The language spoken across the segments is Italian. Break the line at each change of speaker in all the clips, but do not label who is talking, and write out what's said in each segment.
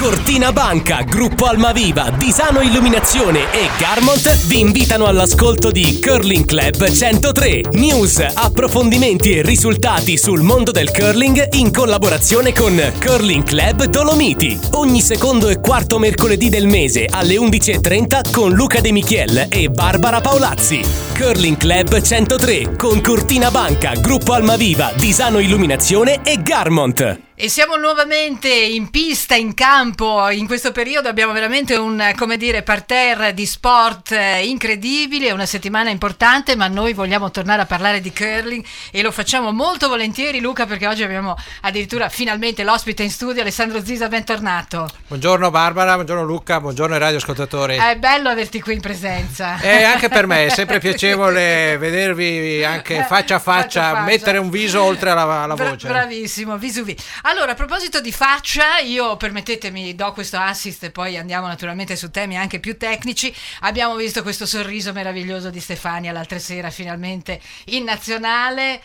Cortina Banca, Gruppo Almaviva, Disano Illuminazione e Garmont vi invitano all'ascolto di Curling Club 103. News, approfondimenti e risultati sul mondo del curling in collaborazione con Curling Club Dolomiti. Ogni secondo e quarto mercoledì del mese alle 11.30 con Luca De Michiel e Barbara Paolazzi. Curling Club 103 con Cortina Banca, Gruppo Almaviva, Disano Illuminazione e Garmont.
E siamo nuovamente in pista, in campo. In questo periodo abbiamo veramente un, come dire, parterre di sport eh, incredibile, è una settimana importante, ma noi vogliamo tornare a parlare di curling e lo facciamo molto volentieri, Luca, perché oggi abbiamo addirittura finalmente l'ospite in studio, Alessandro Zisa, bentornato.
Buongiorno Barbara, buongiorno Luca, buongiorno ai radioascoltatori.
È bello averti qui in presenza.
E anche per me è sempre piacevole vedervi anche faccia a faccia, faccia, faccia. mettere un viso oltre alla, alla voce.
Bra- bravissimo, visu vi. Allora, a proposito di faccia, io permettetemi, do questo assist e poi andiamo naturalmente su temi anche più tecnici. Abbiamo visto questo sorriso meraviglioso di Stefania l'altra sera, finalmente in nazionale.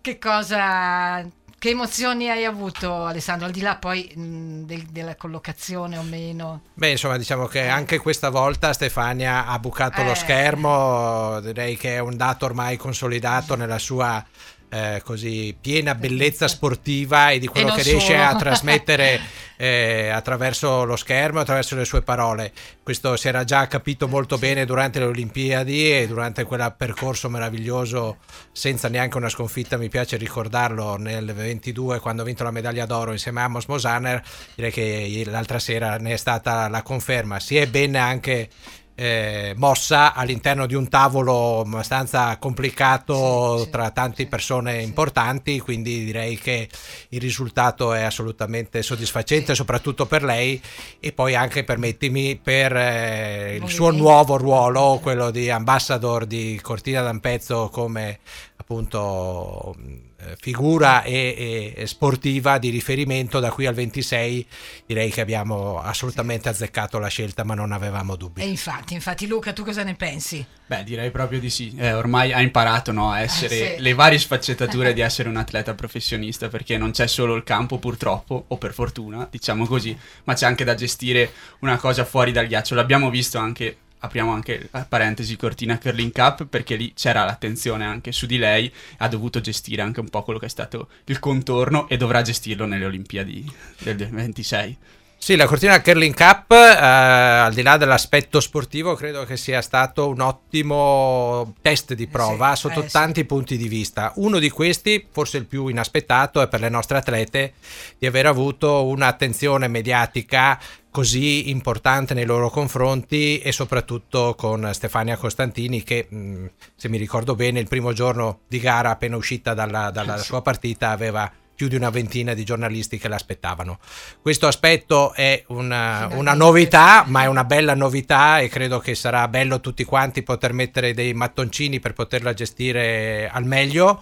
Che cosa che emozioni hai avuto Alessandro, al di là poi mh, de- della collocazione o meno?
Beh, insomma, diciamo che anche questa volta Stefania ha bucato eh. lo schermo, direi che è un dato ormai consolidato nella sua eh, così piena bellezza sportiva e di quello e che riesce a trasmettere eh, attraverso lo schermo, attraverso le sue parole. Questo si era già capito molto bene durante le Olimpiadi e durante quel percorso meraviglioso senza neanche una sconfitta, mi piace ricordarlo nel 22 quando ha vinto la medaglia d'oro insieme a Amos Mosaner, direi che l'altra sera ne è stata la conferma. Si è bene anche eh, mossa all'interno di un tavolo abbastanza complicato sì, tra sì, tante sì, persone importanti, quindi direi che il risultato è assolutamente soddisfacente, soprattutto per lei e poi anche, permettimi, per eh, il suo nuovo ruolo, quello di ambassador di Cortina d'Ampezzo come appunto figura e, e, sportiva di riferimento da qui al 26 direi che abbiamo assolutamente azzeccato la scelta ma non avevamo dubbi
e infatti infatti Luca tu cosa ne pensi?
Beh direi proprio di sì eh, ormai ha imparato no, a essere eh, sì. le varie sfaccettature di essere un atleta professionista perché non c'è solo il campo purtroppo o per fortuna diciamo così ma c'è anche da gestire una cosa fuori dal ghiaccio l'abbiamo visto anche apriamo anche la parentesi Cortina Curling Cup perché lì c'era l'attenzione anche su di lei ha dovuto gestire anche un po' quello che è stato il contorno e dovrà gestirlo nelle Olimpiadi del 26
sì, la Cortina Curling Cup, eh, al di là dell'aspetto sportivo, credo che sia stato un ottimo test di prova sì, sotto eh, tanti sì. punti di vista. Uno di questi, forse il più inaspettato, è per le nostre atlete di aver avuto un'attenzione mediatica così importante nei loro confronti e soprattutto con Stefania Costantini che mm, se mi ricordo bene il primo giorno di gara appena uscita dalla, dalla ah, sua partita aveva più di una ventina di giornalisti che l'aspettavano. Questo aspetto è una, una, novità, ma è una bella novità e credo che sarà bello tutti quanti poter mettere dei mattoncini per poterla gestire al meglio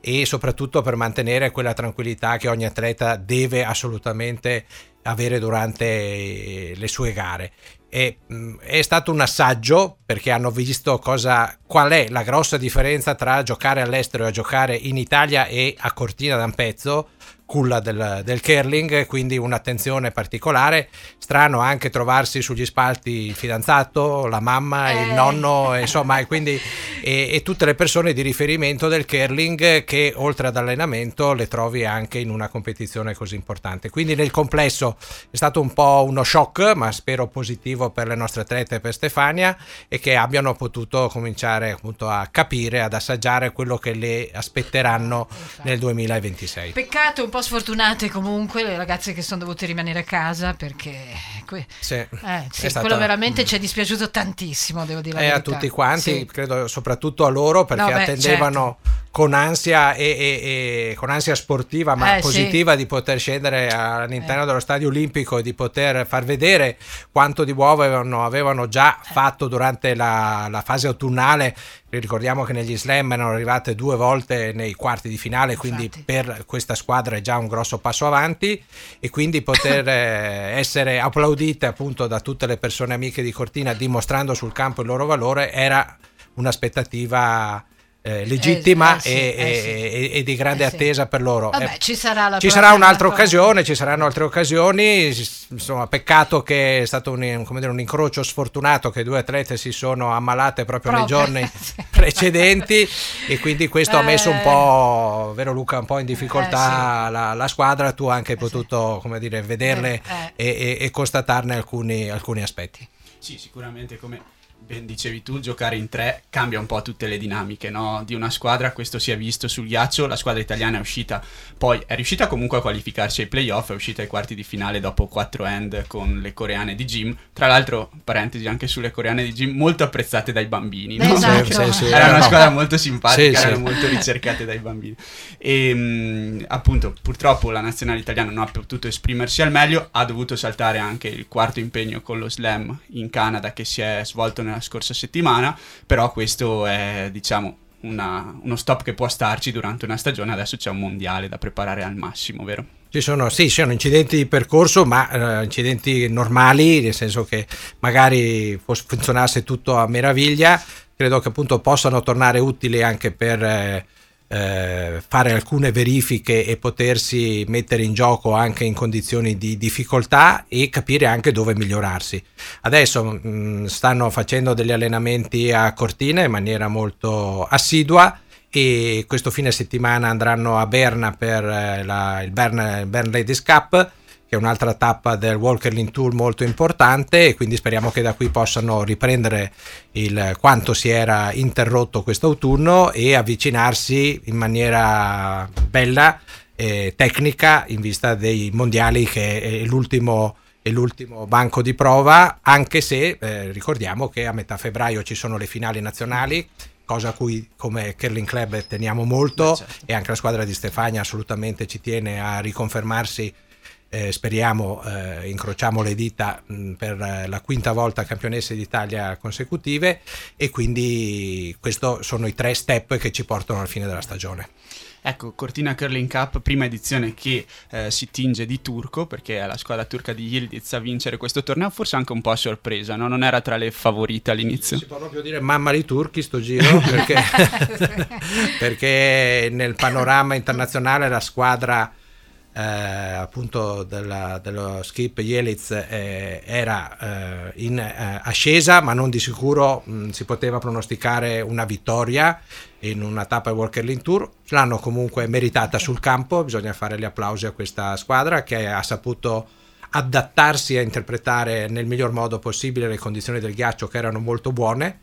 e soprattutto per mantenere quella tranquillità che ogni atleta deve assolutamente avere durante le sue gare. E, mh, è stato un assaggio perché hanno visto cosa, qual è la grossa differenza tra giocare all'estero e giocare in Italia e a Cortina d'Ampezzo culla del, del curling, quindi un'attenzione particolare. Strano anche trovarsi sugli spalti il fidanzato, la mamma, eh. il nonno, insomma, e quindi e, e, tutte le persone di riferimento del curling che oltre ad allenamento le trovi anche in una competizione così importante. Quindi nel complesso è stato un po' uno shock, ma spero positivo per le nostre atlete e per Stefania e che abbiano potuto cominciare appunto a capire, ad assaggiare quello che le aspetteranno nel 2026.
Peccato un po' sfortunate comunque le ragazze che sono dovute rimanere a casa perché que-
sì,
eh, sì, stato... quello veramente mm. ci è dispiaciuto tantissimo, devo dire.
E a tutti quanti, sì. credo soprattutto a loro perché no, beh, attendevano certo. Con ansia e, e, e, con ansia sportiva ma eh, positiva di poter scendere all'interno eh. dello stadio olimpico e di poter far vedere quanto di buono avevano, avevano già eh. fatto durante la, la fase autunnale ricordiamo che negli slam erano arrivate due volte nei quarti di finale, quindi Infatti. per questa squadra è già un grosso passo avanti e quindi poter eh, essere applaudite appunto da tutte le persone amiche di Cortina dimostrando sul campo il loro valore era un'aspettativa eh, legittima eh, sì, e, eh, sì. e, di grande eh, attesa per loro.
Vabbè, ci sarà,
ci sarà un'altra occasione, ci saranno altre occasioni, insomma peccato che è stato un, dire, un, incrocio sfortunato che due atlete si sono ammalate proprio, proprio. nei giorni precedenti e quindi questo ha messo un po', vero Luca, un po' in difficoltà la, la, squadra, tu hai anche potuto come dire, vederle e, e, constatarne alcuni, alcuni aspetti.
Sì, sicuramente come ben dicevi tu, giocare in tre cambia un po' tutte le dinamiche no? di una squadra, questo si è visto sul ghiaccio, la squadra italiana è uscita, poi è riuscita comunque a qualificarsi ai playoff, è uscita ai quarti di finale dopo quattro end con le coreane di gym, tra l'altro, parentesi anche sulle coreane di gym, molto apprezzate dai bambini, no?
esatto. sì, sì,
era una squadra molto simpatica, erano molto ricercate dai bambini. E mh, appunto, purtroppo la nazionale italiana non ha potuto esprimersi al meglio, ha dovuto saltare anche il quarto impegno con lo slam in Canada che si è svolto nella scorsa settimana, però questo è diciamo una, uno stop che può starci durante una stagione, adesso c'è un mondiale da preparare al massimo, vero?
Ci sono, sì, sono incidenti di percorso, ma uh, incidenti normali, nel senso che magari funzionasse tutto a meraviglia, credo che appunto possano tornare utili anche per... Eh, eh, fare alcune verifiche e potersi mettere in gioco anche in condizioni di difficoltà e capire anche dove migliorarsi. Adesso mh, mm, stanno facendo degli allenamenti a Cortina in maniera molto assidua e questo fine settimana andranno a Berna per eh, la, il Bern, Bern Ladies Cup che è un'altra tappa del Walkerling Tour molto importante e quindi speriamo che da qui possano riprendere il quanto si era interrotto quest'autunno e avvicinarsi in maniera bella e tecnica in vista dei mondiali che è l'ultimo l'ultimo banco di prova, anche se eh, ricordiamo che a metà febbraio ci sono le finali nazionali, cosa a cui come Curling Club teniamo molto certo. e anche la squadra di Stefania assolutamente ci tiene a riconfermarsi eh, speriamo, eh, incrociamo le dita mh, per la quinta volta campionesse d'Italia consecutive e quindi questi sono i tre step che ci portano alla fine della stagione.
Ecco, Cortina Curling Cup, prima edizione che eh, si tinge di turco perché è la squadra turca di Yildiz a vincere questo torneo, forse anche un po' a sorpresa, no? non era tra le favorite all'inizio.
Si può proprio dire mamma di turchi sto giro perché, perché nel panorama internazionale la squadra eh, appunto della, dello skip Yelitz eh, era eh, in eh, ascesa ma non di sicuro mh, si poteva pronosticare una vittoria in una tappa Walker Link Tour. L'hanno comunque meritata sul campo bisogna fare gli applausi a questa squadra che ha saputo adattarsi a interpretare nel miglior modo possibile le condizioni del ghiaccio che erano molto buone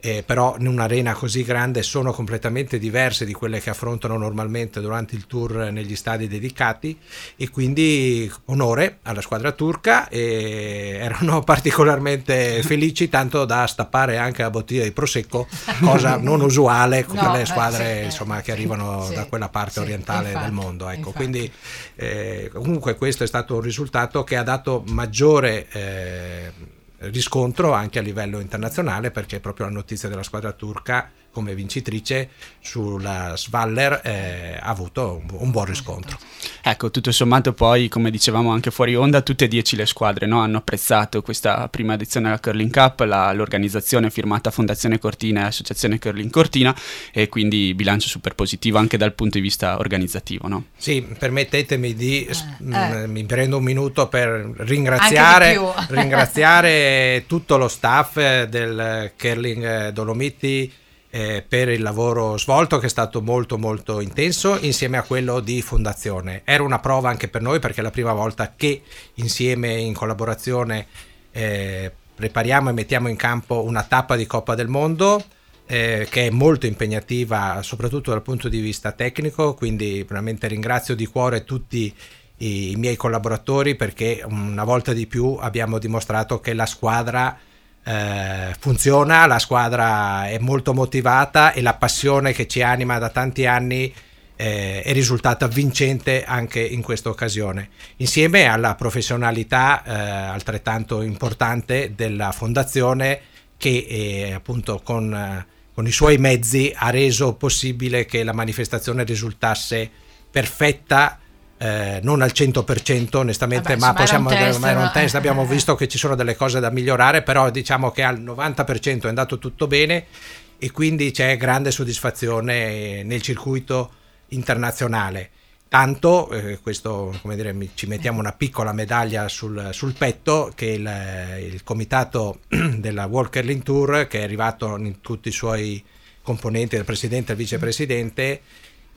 eh, però in un'arena così grande sono completamente diverse di quelle che affrontano normalmente durante il tour negli stadi dedicati e quindi onore alla squadra turca e erano particolarmente felici tanto da stappare anche la bottiglia di prosecco cosa non usuale no, per le eh, squadre eh, sì, insomma, che arrivano sì, da quella parte sì, orientale infatti, del mondo ecco. quindi eh, comunque questo è stato un risultato che ha dato maggiore eh, riscontro anche a livello internazionale perché proprio la notizia della squadra turca come vincitrice sulla Svaller eh, ha avuto un, un, buon riscontro.
Ecco, tutto sommato poi, come dicevamo anche fuori onda, tutte e dieci le squadre no? hanno apprezzato questa prima edizione della Curling Cup, la, l'organizzazione firmata Fondazione Cortina e Associazione Curling Cortina e quindi bilancio super positivo anche dal punto di vista organizzativo. No?
Sì, permettetemi di, eh, eh. mi prendo un minuto per ringraziare, ringraziare tutto lo staff del Curling Dolomiti eh, per il lavoro svolto che è stato molto molto intenso insieme a quello di fondazione. Era una prova anche per noi perché è la prima volta che insieme in collaborazione eh, prepariamo e mettiamo in campo una tappa di Coppa del Mondo eh, che è molto impegnativa soprattutto dal punto di vista tecnico, quindi veramente ringrazio di cuore tutti i, i miei collaboratori perché una volta di più abbiamo dimostrato che la squadra eh, funziona, la squadra è molto motivata e la passione che ci anima da tanti anni eh, è risultata vincente anche in questa occasione, insieme alla professionalità eh, altrettanto importante della fondazione che eh, appunto con, con i suoi mezzi ha reso possibile che la manifestazione risultasse perfetta eh, non al 100% onestamente, Vabbè, ma possiamo era un test, era un test no? abbiamo visto che ci sono delle cose da migliorare, però diciamo che al 90% è andato tutto bene e quindi c'è grande soddisfazione nel circuito internazionale. Tanto, eh, questo come dire, ci mettiamo una piccola medaglia sul, sul petto, che il, il, comitato della World Curling Tour, che è arrivato in tutti i suoi componenti, il presidente e il vicepresidente,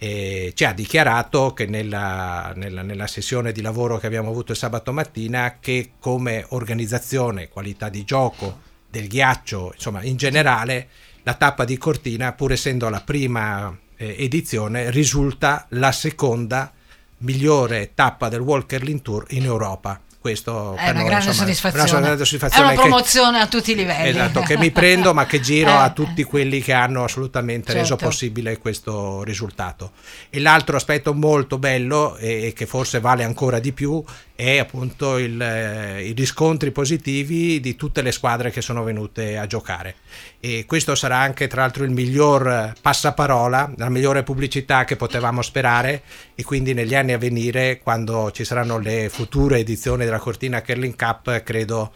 eh, ci ha dichiarato che nella, nella, nella, sessione di lavoro che abbiamo avuto il sabato mattina, che come organizzazione, qualità di gioco, del ghiaccio, insomma in generale, la tappa di Cortina, pur essendo la prima eh, edizione, risulta la seconda migliore tappa del Walker Lin Tour in Europa questo
è una, noi, grande, insomma, soddisfazione. una grande soddisfazione. È una promozione
che,
a tutti i livelli.
Esatto, che mi prendo ma che giro eh. a tutti quelli che hanno assolutamente certo. reso possibile questo risultato. E l'altro aspetto molto bello e che forse vale ancora di più è appunto il, eh, i riscontri positivi di tutte le squadre che sono venute a giocare. E questo sarà anche tra l'altro il miglior passaparola, la migliore pubblicità che potevamo sperare e quindi negli anni a venire, quando ci saranno le future edizioni della Cortina Curling Cup, credo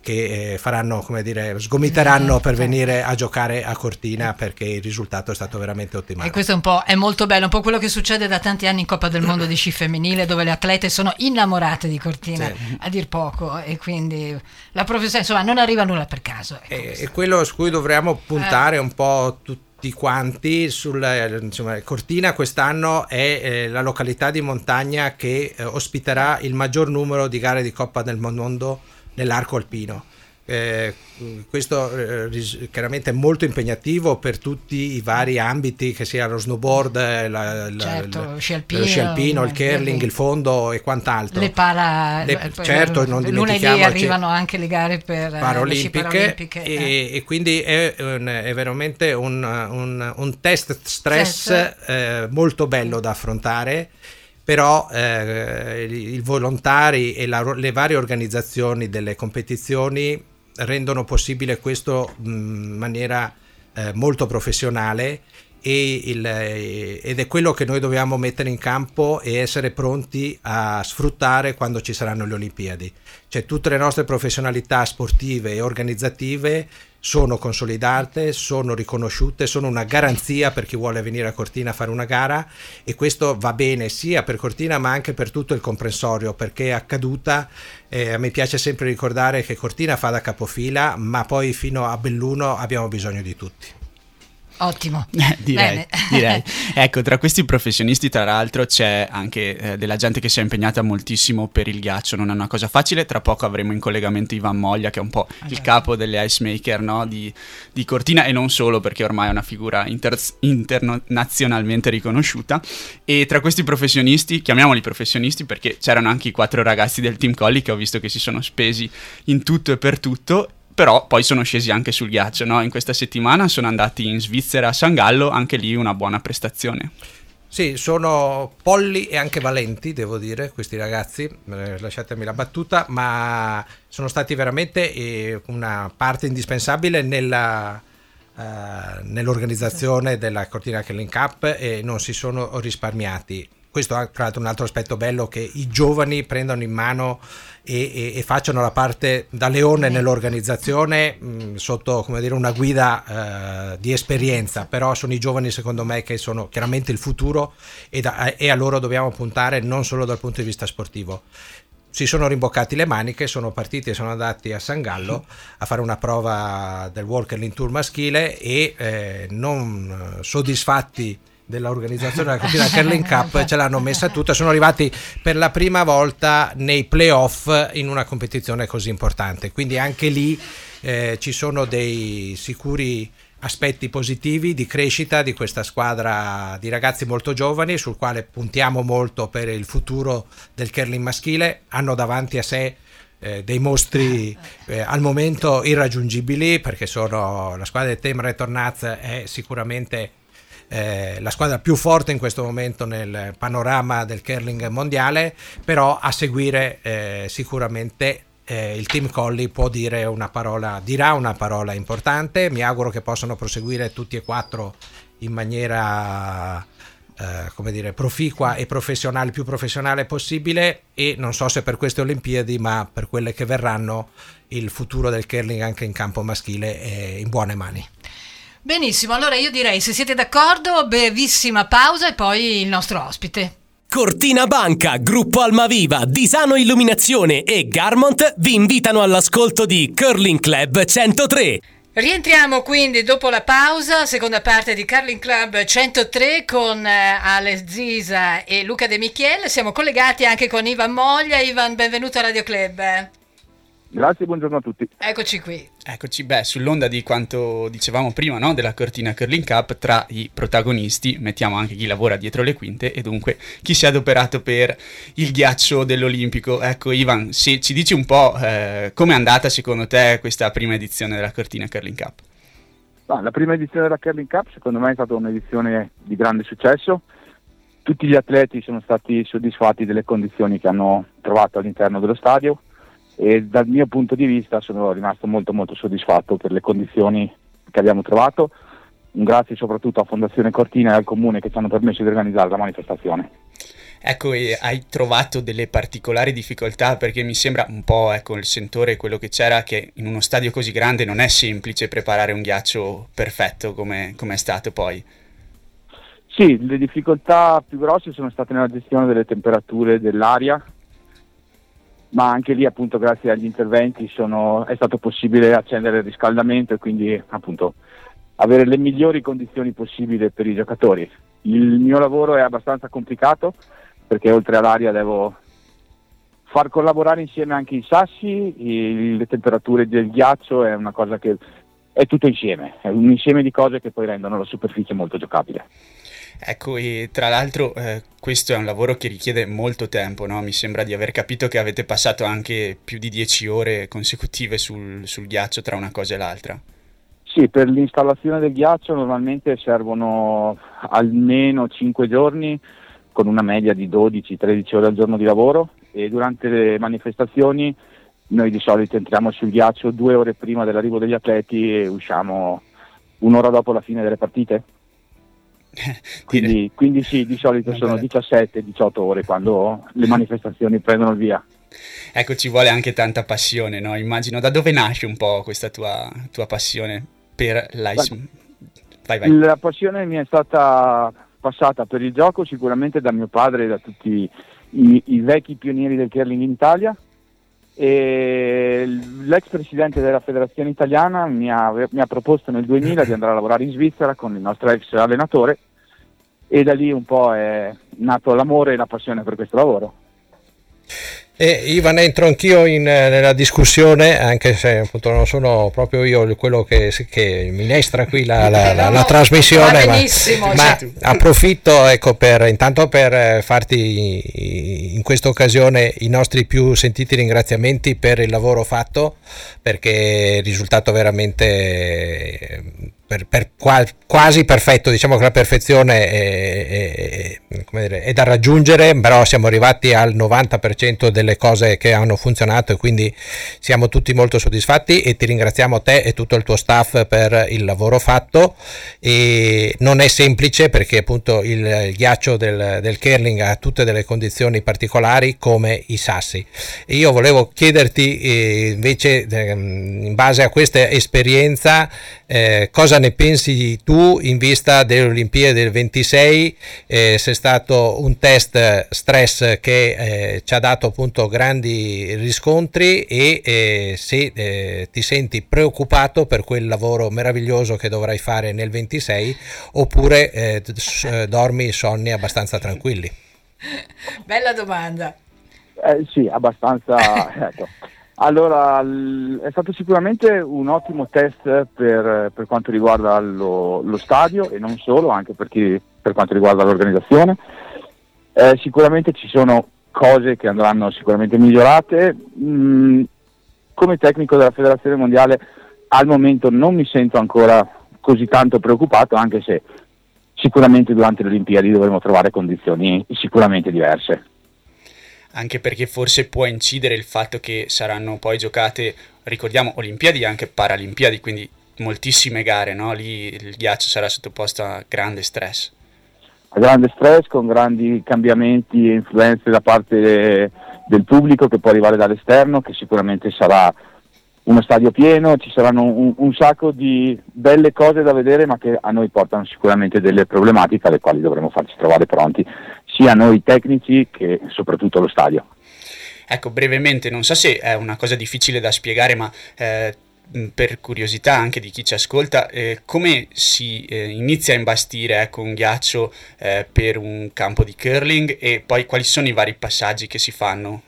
che eh, faranno, come dire, sgomiteranno per venire a giocare a Cortina perché il risultato è stato veramente ottimale.
E questo è un po' è molto bello, un po' quello che succede da tanti anni in Coppa del Mondo di sci femminile dove le atlete sono innamorate di Cortina, sì. a dir poco, e quindi la professione, insomma, non arriva nulla per caso.
Ecco e, quello su cui dovremmo puntare eh. un po' tutti quanti sul, insomma, Cortina quest'anno è eh, la località di montagna che eh, ospiterà il maggior numero di gare di Coppa del Mondo nell'arco alpino. Eh, questo eh, chiaramente è molto impegnativo per tutti i vari ambiti, che sia lo snowboard, la,
certo,
lo
sci alpino,
lo sci alpino il curling, il fondo e quant'altro.
Le para,
le, certo, non
lunedì arrivano anche le gare per
paraolimpiche,
paraolimpiche
e, eh. e, quindi è, un, è veramente un, un, un, test stress eh, molto bello da affrontare però eh, i volontari e la, le varie organizzazioni delle competizioni rendono possibile questo in maniera eh, molto professionale il, eh, ed è quello che noi dobbiamo mettere in campo e essere pronti a sfruttare quando ci saranno le Olimpiadi. Cioè tutte le nostre professionalità sportive e organizzative sono consolidate, sono riconosciute, sono una garanzia per chi vuole venire a Cortina a fare una gara e questo va bene sia per Cortina ma anche per tutto il comprensorio perché è accaduta, eh, a piace sempre ricordare che Cortina fa da capofila ma poi fino a Belluno abbiamo bisogno di tutti.
Ottimo.
direi, direi. Ecco, tra questi professionisti, tra l'altro, c'è anche eh, della gente che si è impegnata moltissimo per il ghiaccio. Non è una cosa facile. Tra poco avremo in collegamento Ivan Moglia, che è un po' ah, il capo delle ice maker no? di, di, Cortina, e non solo, perché ormai è una figura inter- internazionalmente riconosciuta. E tra questi professionisti, chiamiamoli professionisti, perché c'erano anche i quattro ragazzi del Team Colli che ho visto che si sono spesi in tutto e per tutto però poi sono scesi anche sul ghiaccio, no? In questa settimana sono andati in Svizzera a San Gallo, anche lì una buona prestazione.
Sì, sono polli e anche valenti, devo dire, questi ragazzi, eh, lasciatemi la battuta, ma sono stati veramente eh, una parte indispensabile nella, uh, nell'organizzazione della Cortina Kelling Cup e non si sono risparmiati questo è tra l'altro un altro aspetto bello che i giovani prendano in mano e, e, e facciano la parte da leone nell'organizzazione mh, sotto come dire, una guida eh, di esperienza, però sono i giovani secondo me che sono chiaramente il futuro e, da, e a loro dobbiamo puntare non solo dal punto di vista sportivo. Si sono rimboccati le maniche, sono partiti e sono andati a San Gallo a fare una prova del Walker Tour maschile e eh, non soddisfatti dell'organizzazione della Cortina Curling Cup ce l'hanno messa tutta, sono arrivati per la prima volta nei playoff in una competizione così importante, quindi anche lì eh, ci sono dei sicuri aspetti positivi di crescita di questa squadra di ragazzi molto giovani sul quale puntiamo molto per il futuro del curling maschile, hanno davanti a sé eh, dei mostri eh, al momento irraggiungibili perché sono la squadra del Team Retornaz è sicuramente eh, la squadra più forte in questo momento nel panorama del curling mondiale, però a seguire eh, sicuramente eh, il team Colli può dire una parola, dirà una parola importante, mi auguro che possano proseguire tutti e quattro in maniera eh, come dire, proficua e professionale, più professionale possibile e non so se per queste Olimpiadi, ma per quelle che verranno il futuro del curling anche in campo maschile è in buone mani.
Benissimo, allora io direi se siete d'accordo, brevissima pausa e poi il nostro ospite.
Cortina Banca, Gruppo Almaviva, Disano Illuminazione e Garmont vi invitano all'ascolto di Curling Club 103.
Rientriamo quindi dopo la pausa, seconda parte di Curling Club 103 con eh, Ale Zisa e Luca De Michiel. Siamo collegati anche con Ivan Moglia. Ivan, benvenuto a Radio Club.
Grazie, buongiorno a tutti.
Eccoci qui.
Eccoci, beh, sull'onda di quanto dicevamo prima, no? della cortina Curling Cup, tra i protagonisti mettiamo anche chi lavora dietro le quinte e dunque chi si è adoperato per il ghiaccio dell'Olimpico. Ecco, Ivan, se ci dici un po' eh, com'è andata secondo te questa prima edizione della cortina Curling Cup?
Ah, la prima edizione della Curling Cup secondo me è stata un'edizione di grande successo. Tutti gli atleti sono stati soddisfatti delle condizioni che hanno trovato all'interno dello stadio e dal mio punto di vista sono rimasto molto molto soddisfatto per le condizioni che abbiamo trovato. Un grazie soprattutto a Fondazione Cortina e al Comune che ci hanno permesso di organizzare la manifestazione.
Ecco, hai trovato delle particolari difficoltà perché mi sembra un po' ecco, il sentore quello che c'era che in uno stadio così grande non è semplice preparare un ghiaccio perfetto come è stato poi.
Sì, le difficoltà più grosse sono state nella gestione delle temperature dell'aria, ma anche lì appunto grazie agli interventi sono, è stato possibile accendere il riscaldamento e quindi appunto avere le migliori condizioni possibili per i giocatori. Il mio lavoro è abbastanza complicato perché oltre all'aria devo far collaborare insieme anche i sassi, le temperature del ghiaccio è una cosa che è tutto insieme, è un insieme di cose che poi rendono la superficie molto giocabile.
Ecco, e tra l'altro eh, questo è un lavoro che richiede molto tempo, no? Mi sembra di aver capito che avete passato anche più di 10 ore consecutive sul, sul ghiaccio tra una cosa e l'altra.
Sì, per l'installazione del ghiaccio normalmente servono almeno 5 giorni con una media di 12-13 ore al giorno di lavoro e durante le manifestazioni noi di solito entriamo sul ghiaccio due ore prima dell'arrivo degli atleti e usciamo un'ora dopo la fine delle partite. quindi, quindi, sì, di solito sono 17-18 ore quando le manifestazioni prendono il via.
Ecco, ci vuole anche tanta passione, no? Immagino da dove nasce un po' questa tua, tua passione per l'ice?
Vai, vai. La passione mi è stata passata per il gioco sicuramente da mio padre e da tutti i, i vecchi pionieri del curling in Italia. E l'ex presidente della federazione italiana mi ha, mi ha, proposto nel 2000 di andare a lavorare in Svizzera con il nostro ex allenatore e da lì un po' è nato l'amore e la passione per questo lavoro.
E Ivan, entro anch'io in, eh, nella discussione, anche se appunto non sono proprio io quello che, che minestra qui la, la, la, la trasmissione, ma, ma approfitto ecco, per, intanto per eh, farti in questa occasione i nostri più sentiti ringraziamenti per il lavoro fatto, perché è risultato veramente per, per quasi perfetto, diciamo che la perfezione è, è, dire, è, da raggiungere, però siamo arrivati al 90% delle cose che hanno funzionato e quindi siamo tutti molto soddisfatti e ti ringraziamo te e tutto il tuo staff per il lavoro fatto. E non è semplice perché appunto il, il ghiaccio del, del curling ha tutte delle condizioni particolari come i sassi. E io volevo chiederti eh, invece, eh, in base a questa esperienza, eh, cosa ne pensi tu in vista delle Olimpiadi del 26? Eh, se è stato un test stress che eh, ci ha dato appunto grandi riscontri e eh, se eh, ti senti preoccupato per quel lavoro meraviglioso che dovrai fare nel 26 oppure eh, dormi sonni abbastanza tranquilli?
Bella domanda.
Eh, sì, abbastanza. ecco. Allora, è stato sicuramente un ottimo test per, per quanto riguarda lo, lo, stadio e non solo, anche perché, per quanto riguarda l'organizzazione. Eh, sicuramente ci sono cose che andranno sicuramente migliorate. Mm, come tecnico della Federazione Mondiale al momento non mi sento ancora così tanto preoccupato, anche se sicuramente durante le Olimpiadi dovremo trovare condizioni sicuramente diverse
anche perché forse può incidere il fatto che saranno poi giocate, ricordiamo, Olimpiadi e anche Paralimpiadi, quindi moltissime gare, no? lì il ghiaccio sarà sottoposto a grande stress.
A grande stress, con grandi cambiamenti e influenze da parte del pubblico che può arrivare dall'esterno, che sicuramente sarà uno stadio pieno, ci saranno un, un, sacco di belle cose da vedere ma che a noi portano sicuramente delle problematiche alle quali dovremo farci trovare pronti, sia noi tecnici che soprattutto lo stadio.
Ecco, brevemente, non so se è una cosa difficile da spiegare, ma eh, per curiosità anche di chi ci ascolta, eh, come si eh, inizia a imbastire ecco, un ghiaccio eh, per un campo di curling e poi quali sono i vari passaggi che si fanno?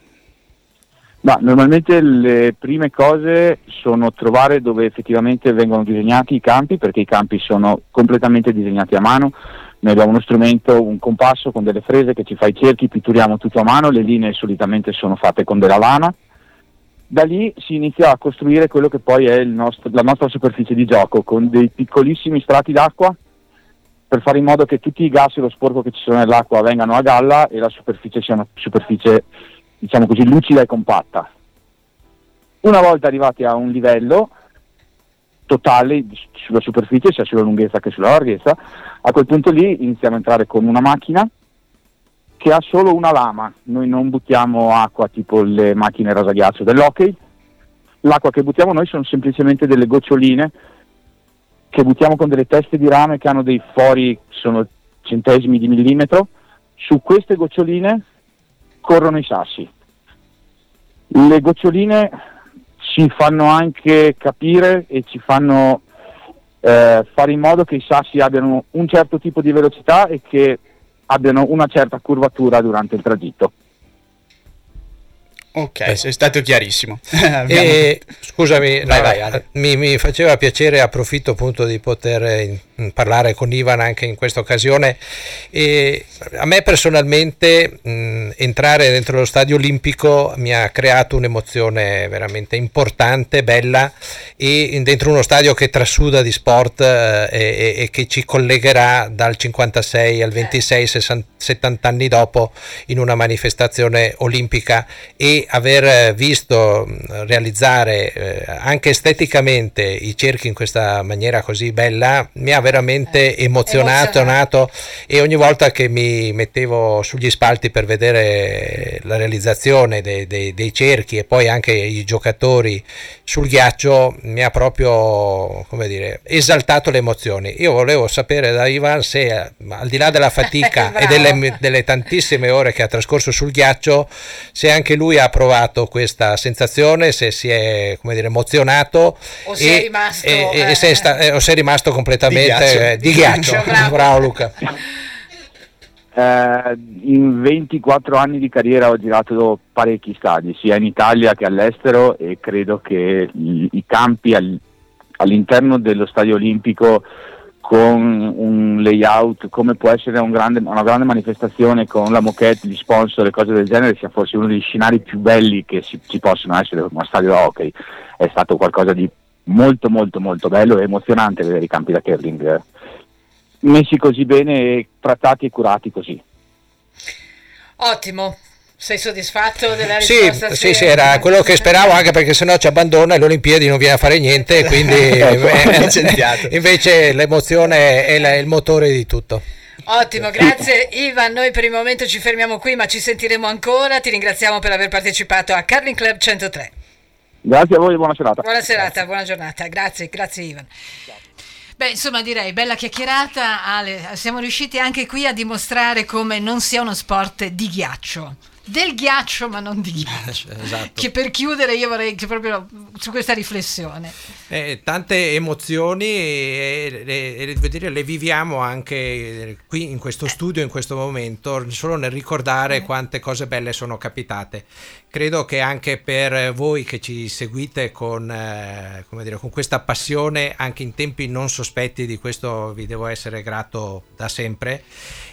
Ma normalmente le prime cose sono trovare dove effettivamente vengono disegnati i campi, perché i campi sono completamente disegnati a mano. Noi abbiamo uno strumento, un compasso con delle frese che ci fa i cerchi, pitturiamo tutto a mano, le linee solitamente sono fatte con della lana. Da lì si inizia a costruire quello che poi è nostro, la nostra superficie di gioco, con dei piccolissimi strati d'acqua per fare in modo che tutti i gas e lo sporco che ci sono nell'acqua vengano a galla e la superficie sia una superficie diciamo così, lucida e compatta. Una volta arrivati a un livello totale sulla superficie, sia sulla lunghezza che sulla larghezza, a quel punto lì iniziamo a entrare con una macchina che ha solo una lama, noi non buttiamo acqua tipo le macchine rasaghiaccio dell'hockey, l'acqua che buttiamo noi sono semplicemente delle goccioline che buttiamo con delle teste di rame che hanno dei fori, sono centesimi di millimetro, su queste goccioline corrono i sassi. Le goccioline ci fanno anche capire e ci fanno eh, fare in modo che i sassi abbiano un certo tipo di velocità e che abbiano una certa curvatura durante il tragitto.
Ok, Beh. sei stato chiarissimo.
e, scusami, vai, no, vai, mi, mi, faceva piacere, approfitto appunto di poter in, in parlare con Ivan anche in questa occasione. E a me personalmente mh, entrare dentro lo stadio olimpico mi ha creato un'emozione veramente importante, bella e dentro uno stadio che trasuda di sport eh, e, e, che ci collegherà dal 56 al 26, 60, 70 anni dopo in una manifestazione olimpica e aver visto realizzare eh, anche esteticamente i cerchi in questa maniera così bella mi ha veramente eh, emozionato, emozionato. e ogni volta che mi mettevo sugli spalti per vedere la realizzazione dei, dei, dei cerchi e poi anche i giocatori sul ghiaccio mi ha proprio come dire, esaltato le emozioni. Io volevo sapere da Ivan se al di là della fatica e delle, delle tantissime ore che ha trascorso sul ghiaccio, se anche lui ha provato questa sensazione, se si è come dire, emozionato
o se, e, è, rimasto, e,
eh, e se, sta, eh, o se è rimasto completamente di ghiaccio. Eh, di ghiaccio. Bravo. Bravo Luca.
Eh, in 24 anni di carriera ho girato parecchi stadi, sia in Italia che all'estero e credo che i, i campi all, all'interno dello stadio olimpico con un layout come può essere un grande, una grande manifestazione con la moquette, gli sponsor e cose del genere sia forse uno degli scenari più belli che ci, ci possono essere uno stadio hockey. È stato qualcosa di molto molto molto bello e emozionante vedere i campi da curling messi così bene e trattati e curati così
ottimo sei soddisfatto della risposta?
Sì, sì, sì, era quello che speravo anche perché sennò ci abbandona e le Olimpiadi non viene a fare niente, quindi ecco, invece l'emozione è il motore di tutto.
Ottimo, grazie Ivan. Noi per il momento ci fermiamo qui, ma ci sentiremo ancora. Ti ringraziamo per aver partecipato a Carling Club 103.
Grazie a voi, buona serata.
Buona serata, grazie. buona giornata. Grazie, grazie Ivan. Beh, insomma, direi bella chiacchierata, Ale. Siamo riusciti anche qui a dimostrare come non sia uno sport di ghiaccio del ghiaccio ma non di ghiaccio esatto. che per chiudere io vorrei che proprio su questa riflessione
eh, tante emozioni e, e, e dire, le viviamo anche qui in questo studio in questo momento solo nel ricordare eh. quante cose belle sono capitate credo che anche per voi che ci seguite con, eh, dire, con questa passione anche in tempi non sospetti di questo vi devo essere grato da sempre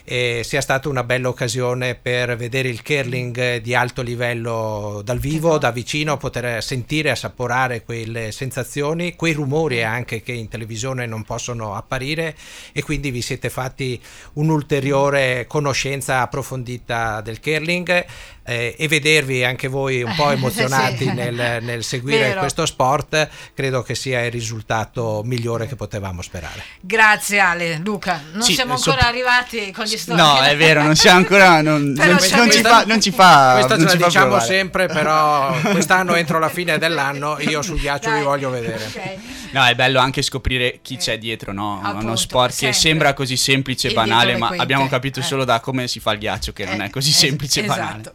eh, sia stata una bella occasione per vedere il curling di alto livello dal vivo, da vicino, poter sentire, assaporare quelle sensazioni, quei rumori anche che in televisione non possono apparire e quindi vi siete fatti un'ulteriore conoscenza approfondita del curling eh, e vedervi anche voi un po' emozionati sì. nel, nel, seguire Vero. questo sport, credo che sia il risultato migliore che potevamo sperare.
Grazie Ale, Luca, non sì, siamo ancora so... arrivati con gli storici.
No, è vero, non siamo ancora, non, non, non ci fa, non ci fa.
Questo ce lo diciamo sempre, però quest'anno entro la fine dell'anno io sul ghiaccio vi voglio vedere.
Okay. No, è bello anche scoprire chi c'è dietro, no? Appunto, Uno sport sempre. che sembra così semplice e banale, ma abbiamo capito eh. solo da come si fa il ghiaccio che eh, non è così eh, semplice e esatto. banale.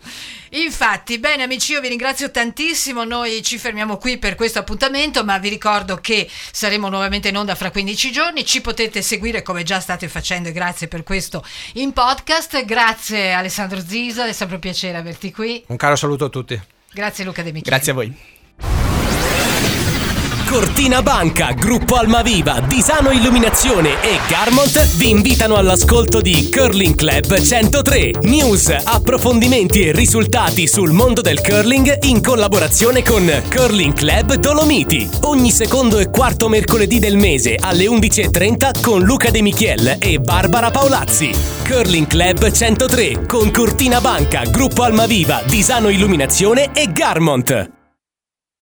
Infatti, bene amici, io vi ringrazio tantissimo, noi ci fermiamo qui per questo appuntamento, ma vi ricordo che saremo nuovamente in onda fra 15 giorni, ci potete seguire come già state facendo e grazie per questo in podcast, grazie Alessandro Zisa, è sempre un piacere averti qui.
Un caro saluto a tutti.
Grazie Luca De Micheli.
Grazie a voi.
Cortina Banca, Gruppo Almaviva, Disano Illuminazione e Garmont vi invitano all'ascolto di Curling Club 103. News, approfondimenti e risultati sul mondo del curling in collaborazione con Curling Club Dolomiti. Ogni secondo e quarto mercoledì del mese alle 11.30 con Luca De Michiel e Barbara Paolazzi. Curling Club 103 con Cortina Banca, Gruppo Almaviva, Disano Illuminazione e Garmont.